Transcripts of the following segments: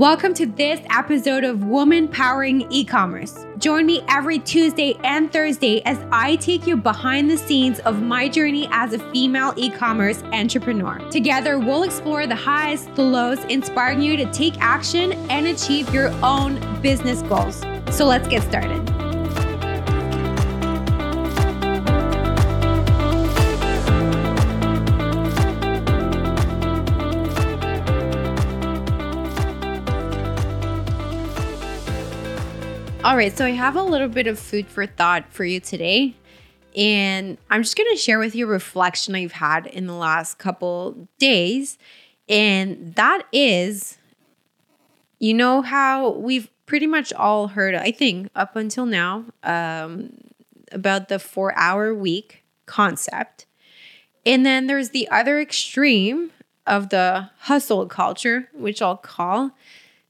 Welcome to this episode of Women Powering E-commerce. Join me every Tuesday and Thursday as I take you behind the scenes of my journey as a female e-commerce entrepreneur. Together, we'll explore the highs, the lows, inspiring you to take action and achieve your own business goals. So let's get started. All right, so I have a little bit of food for thought for you today. And I'm just going to share with you a reflection I've had in the last couple days. And that is, you know, how we've pretty much all heard, I think, up until now, um, about the four hour week concept. And then there's the other extreme of the hustle culture, which I'll call.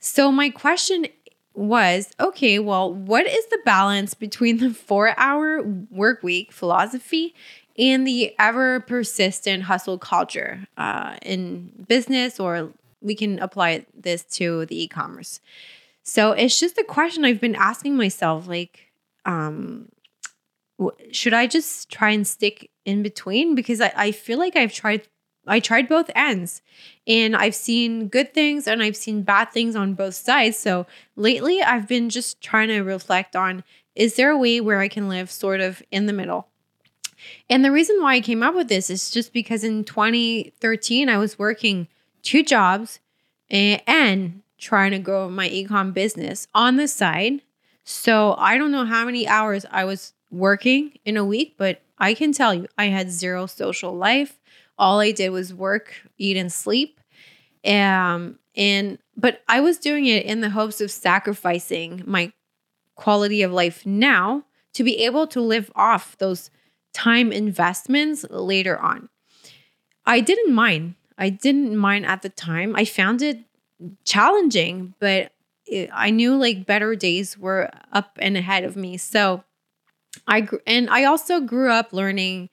So, my question was okay, well, what is the balance between the four hour work week philosophy and the ever persistent hustle culture uh, in business, or we can apply this to the e commerce? So it's just a question I've been asking myself like, um, should I just try and stick in between? Because I, I feel like I've tried I tried both ends and I've seen good things and I've seen bad things on both sides. So lately, I've been just trying to reflect on is there a way where I can live sort of in the middle? And the reason why I came up with this is just because in 2013, I was working two jobs and, trying to grow my ecom business on the side. So I don't know how many hours I was working in a week, but I can tell you I had zero social life all I did was work, eat, and sleep. Um, and but I was doing it in the hopes of sacrificing my quality of life now to be able to live off those time investments later on. I didn't mind. I didn't mind at the time. I found it challenging, but it, I knew like better days were up and ahead of me. So I and I also grew up learning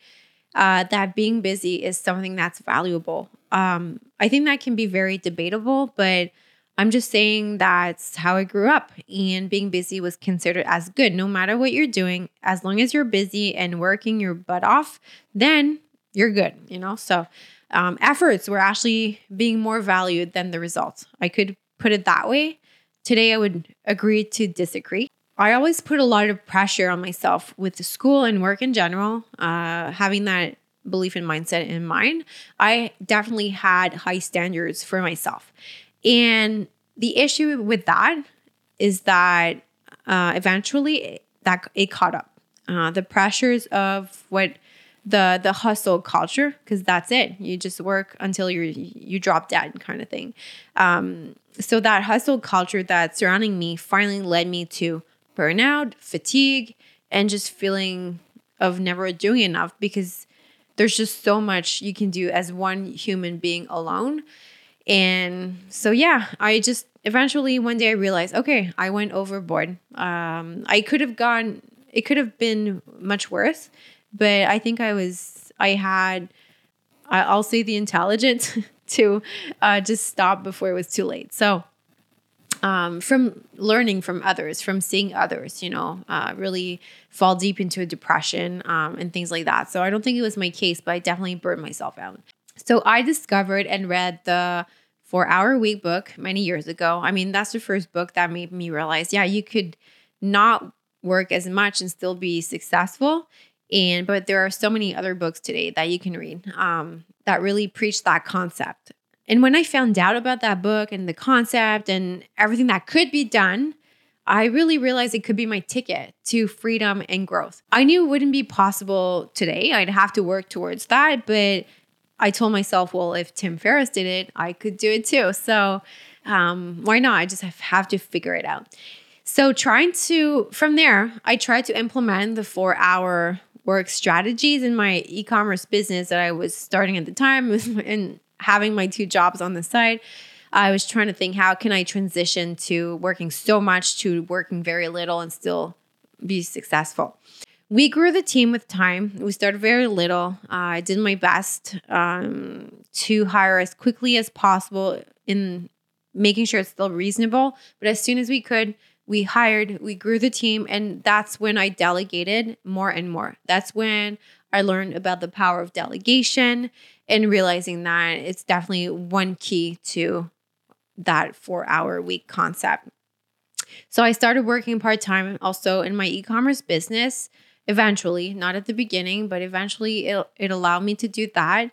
uh, that being busy is something that's valuable. Um, I think that can be very debatable, but I'm just saying that's how I grew up. And being busy was considered as good. No matter what you're doing, as long as you're busy and working your butt off, then you're good, you know? So um, efforts were actually being more valued than the results. I could put it that way. Today, I would agree to disagree. I always put a lot of pressure on myself with the school and work in general, uh, having that belief and mindset in mind. I definitely had high standards for myself. And the issue with that is that uh, eventually that it caught up. Uh, the pressures of what the the hustle culture because that's it you just work until you you drop dead kind of thing um, so that hustle culture that's surrounding me finally led me to burnout, fatigue, and just feeling of never doing enough because there's just so much you can do as one human being alone. And so, yeah, I just eventually one day I realized, okay, I went overboard. Um, I could have gone, it could have been much worse, but I think I was, I had, I'll say the intelligence to uh, just stop before it was too late. So, um, from learning from others, from seeing others, you know, uh, really fall deep into a depression um, and things like that. So I don't think it was my case, but I definitely burned myself out. So I discovered and read the Four Hour Week book many years ago. I mean, that's the first book that made me realize, yeah, you could not work as much and still be successful. And but there are so many other books today that you can read um, that really preach that concept and when I found out about that book and the concept and everything that could be done, I really realized it could be my ticket to freedom and growth. I knew it wouldn't be possible today. I'd have to work towards that, but I told myself, well, if Tim Ferriss did it, I could do it too. So um, why not? I just have to figure it out. So trying to, from there, I tried to implement the four hour work strategies in my e-commerce business that I was starting at the time and having my two jobs on the side, I was trying to think how can I transition to working so much to working very little and still be successful. We grew the team with time. We started very little. Uh, I did my best um, to hire as quickly as possible in making sure it's still reasonable. But as soon as we could, we hired, we grew the team, and that's when I delegated more and more. That's when I learned about the power of delegation and realizing that it's definitely one key to that four hour week concept. So I started working part time also in my e commerce business eventually, not at the beginning, but eventually it, it allowed me to do that.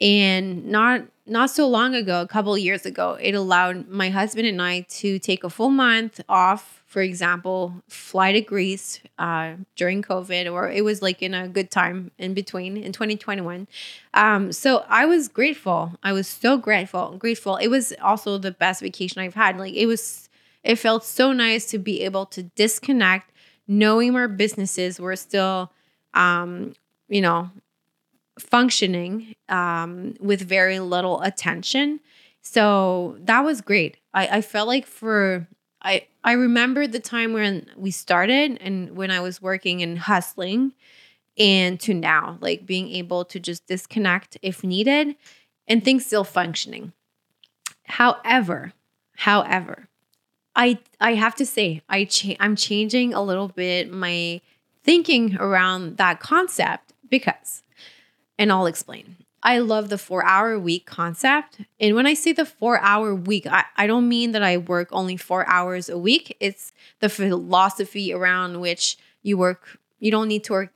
And not not so long ago, a couple years ago, it allowed my husband and I to take a full month off. For example, fly to Greece uh, during COVID, or it was like in a good time in between in 2021. Um, so I was grateful. I was so grateful, grateful. It was also the best vacation I've had. Like it was, it felt so nice to be able to disconnect, knowing our businesses were still, um, you know, functioning um, with very little attention. So that was great. I, I felt like for I I remember the time when we started and when I was working and hustling and to now, like being able to just disconnect if needed and things still functioning. However, however, I I have to say I cha- I'm changing a little bit my thinking around that concept because and I'll explain. I love the four hour week concept. And when I say the four hour week, I, I don't mean that I work only four hours a week. It's the philosophy around which you work, you don't need to work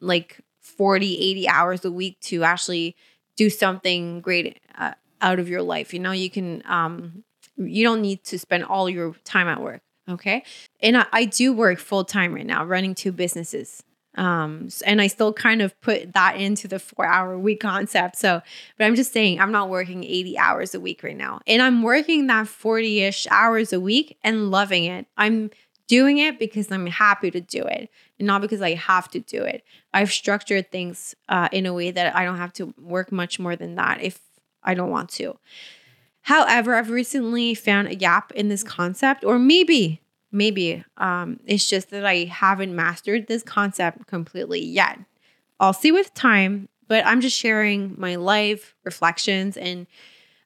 like 40, 80 hours a week to actually do something great uh, out of your life. You know, you can, um, you don't need to spend all your time at work. Okay. And I, I do work full time right now, running two businesses. Um, and I still kind of put that into the four hour week concept. So, but I'm just saying, I'm not working 80 hours a week right now. And I'm working that 40 ish hours a week and loving it. I'm doing it because I'm happy to do it not because I have to do it. I've structured things uh, in a way that I don't have to work much more than that if I don't want to. However, I've recently found a gap in this concept, or maybe maybe um, it's just that I haven't mastered this concept completely yet. I'll see with time, but I'm just sharing my life reflections and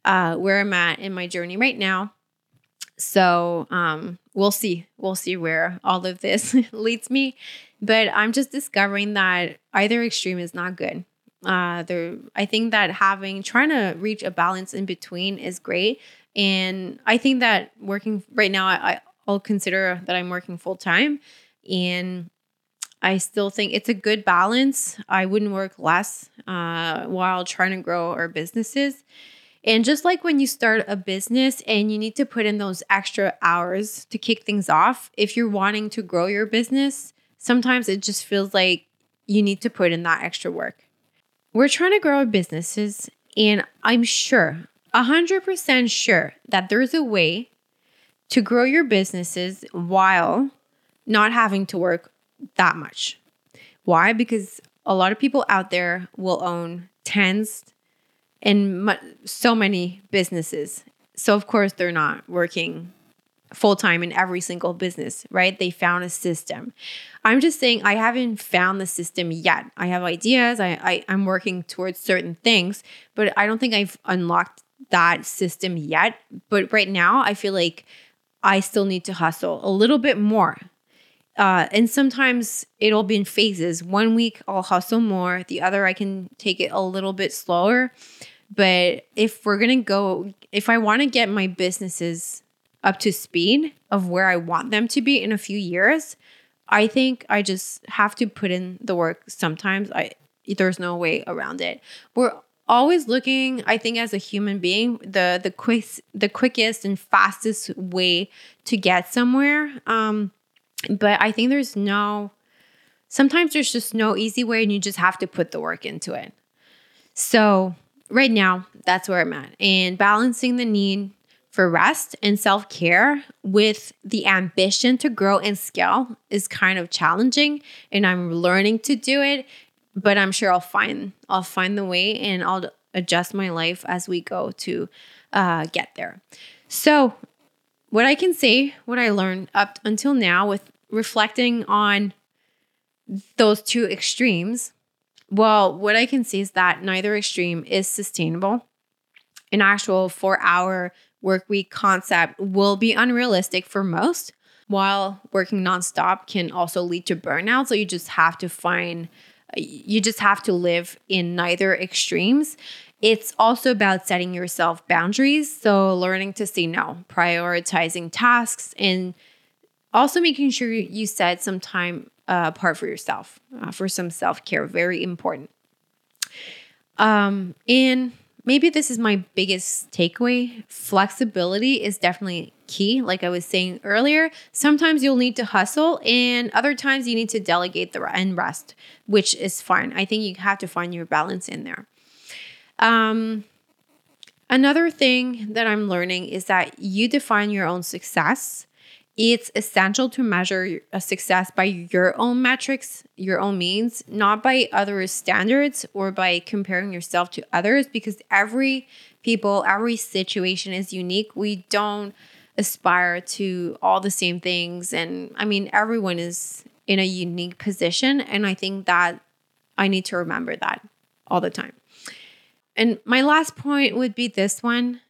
uh, where I'm at in my journey right now. So um, we'll see. We'll see where all of this leads me. But I'm just discovering that either extreme is not good. Uh, there, I think that having trying to reach a balance in between is great, and I think that working right now, I, I'll consider that I'm working full time. And I still think it's a good balance. I wouldn't work less uh, while trying to grow our businesses. And just like when you start a business and you need to put in those extra hours to kick things off, if you're wanting to grow your business, sometimes it just feels like you need to put in that extra work. We're trying to grow our businesses, and I'm sure, 100% sure, that there's a way to grow your businesses while not having to work that much. Why? Because a lot of people out there will own tens and so many businesses. So, of course, they're not working full time in every single business, right? They found a system. I'm just saying I haven't found the system yet. I have ideas, I, I, I'm working towards certain things, but I don't think I've unlocked that system yet. But right now, I feel like I still need to hustle a little bit more. Uh, and sometimes it'll be in phases. One week I'll hustle more, the other I can take it a little bit slower. But if we're going to go, if I want to get my businesses up to speed of where I want them to be in a few years, I think I just have to put in the work sometimes. I there's no way around it. We're always looking i think as a human being the the quick the quickest and fastest way to get somewhere. Um but i think there's no sometimes there's just no easy way and you just have to put the work into it. So right now that's where i'm at. And balancing the need for rest and self-care with the ambition to grow and scale is kind of challenging and i'm learning to do it but I'm sure I'll find I'll find the way and I'll adjust my life as we go to uh, get there. So, what I can say, what I learned up until now with reflecting on those two extremes, well, what I can see is that neither extreme is sustainable. An actual four hour work week concept will be unrealistic for most, while working nonstop can also lead to burnout. So you just have to find, you just have to live in neither extremes. It's also about setting yourself boundaries. So learning to say no, prioritizing tasks, and also making sure you set some time uh, apart for yourself uh, for some self care. Very important. Um, and maybe this is my biggest takeaway. Flexibility is definitely key like i was saying earlier. Sometimes you'll need to hustle and other times you need to delegate the and rest which is fine. I think you have to find your balance in there. Um, another thing that i'm learning is that you define your own success it's essential to measure a success by your own metrics, your own means, not by others' standards or by comparing yourself to others because every people, every situation is unique. We don't aspire to all the same things and I mean everyone is in a unique position and I think that I need to remember that all the time. And my last point would be this one.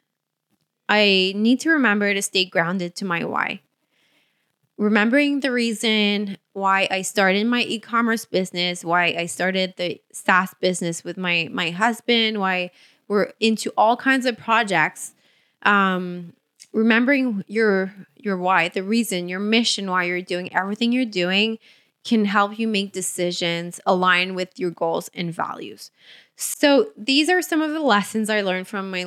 I need to remember to stay grounded to my why remembering the reason why I started my e-commerce business, why I started the SaaS business with my my husband, why we're into all kinds of projects. Um, remembering your your why, the reason, your mission, why you're doing everything you're doing can help you make decisions align with your goals and values. So these are some of the lessons I learned from my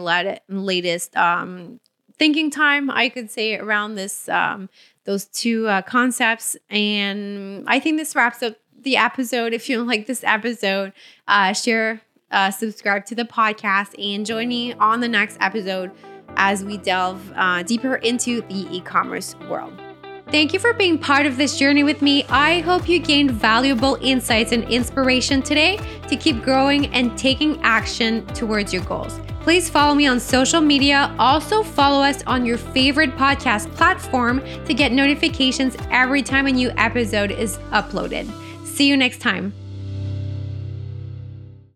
latest um, thinking time, I could say, around this um, those two uh, concepts. And I think this wraps up the episode. If you like this episode, uh, share, uh, subscribe to the podcast, and join me on the next episode as we delve uh, deeper into the e commerce world. Thank you for being part of this journey with me. I hope you gained valuable insights and inspiration today to keep growing and taking action towards your goals. Please follow me on social media. Also, follow us on your favorite podcast platform to get notifications every time a new episode is uploaded. See you next time.